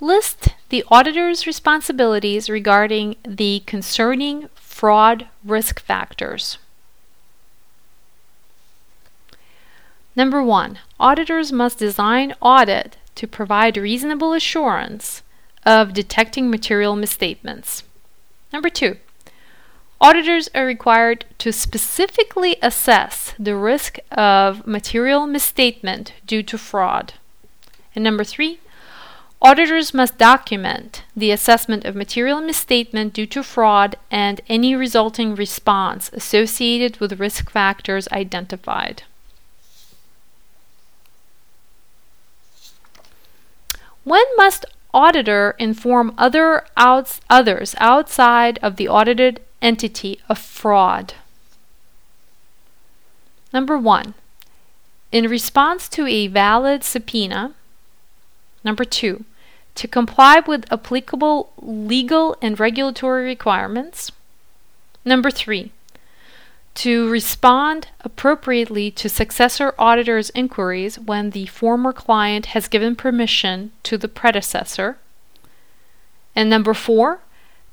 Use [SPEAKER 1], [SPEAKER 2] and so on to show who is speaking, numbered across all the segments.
[SPEAKER 1] List the auditor's responsibilities regarding the concerning fraud risk factors. Number one, auditors must design audit to provide reasonable assurance of detecting material misstatements. Number two, auditors are required to specifically assess the risk of material misstatement due to fraud. And number three, auditors must document the assessment of material misstatement due to fraud and any resulting response associated with risk factors identified. When must auditor inform other outs, others outside of the audited entity of fraud? Number one, in response to a valid subpoena. Number two, to comply with applicable legal and regulatory requirements. Number three, to respond appropriately to successor auditor's inquiries when the former client has given permission to the predecessor. And number four,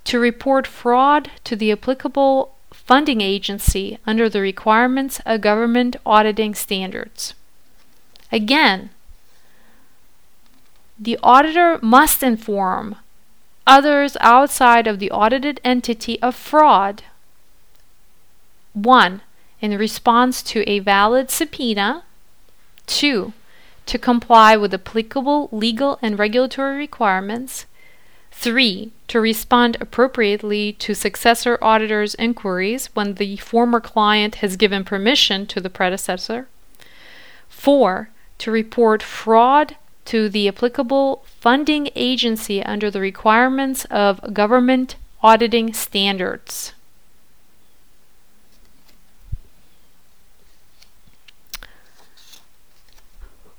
[SPEAKER 1] to report fraud to the applicable funding agency under the requirements of government auditing standards. Again, the auditor must inform others outside of the audited entity of fraud 1. In response to a valid subpoena. 2. To comply with applicable legal and regulatory requirements. 3. To respond appropriately to successor auditor's inquiries when the former client has given permission to the predecessor. 4. To report fraud to the applicable funding agency under the requirements of government auditing standards.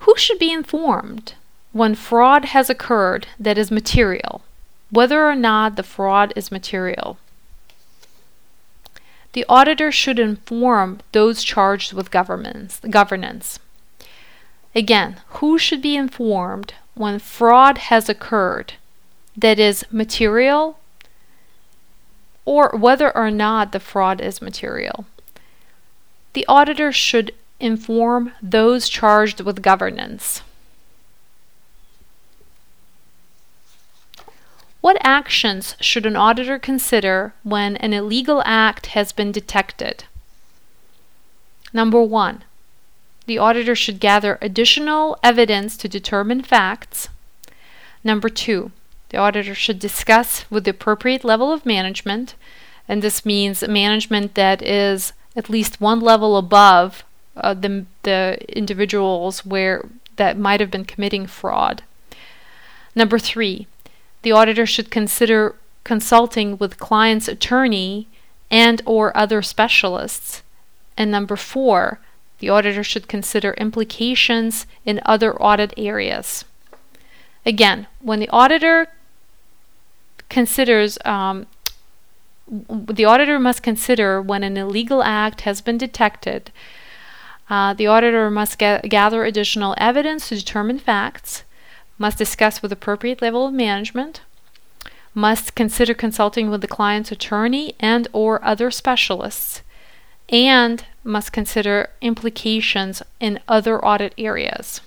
[SPEAKER 1] Who should be informed when fraud has occurred that is material, whether or not the fraud is material? The auditor should inform those charged with governance. Again, who should be informed when fraud has occurred that is material or whether or not the fraud is material? The auditor should inform those charged with governance. What actions should an auditor consider when an illegal act has been detected? Number one, the auditor should gather additional evidence to determine facts. Number two, the auditor should discuss with the appropriate level of management, and this means management that is at least one level above uh, the the individuals where that might have been committing fraud. Number three, the auditor should consider consulting with client's attorney and or other specialists. And number four, the auditor should consider implications in other audit areas. Again, when the auditor considers um, the auditor must consider when an illegal act has been detected uh, the auditor must ga- gather additional evidence to determine facts, must discuss with appropriate level of management, must consider consulting with the client's attorney and or other specialists, and must consider implications in other audit areas.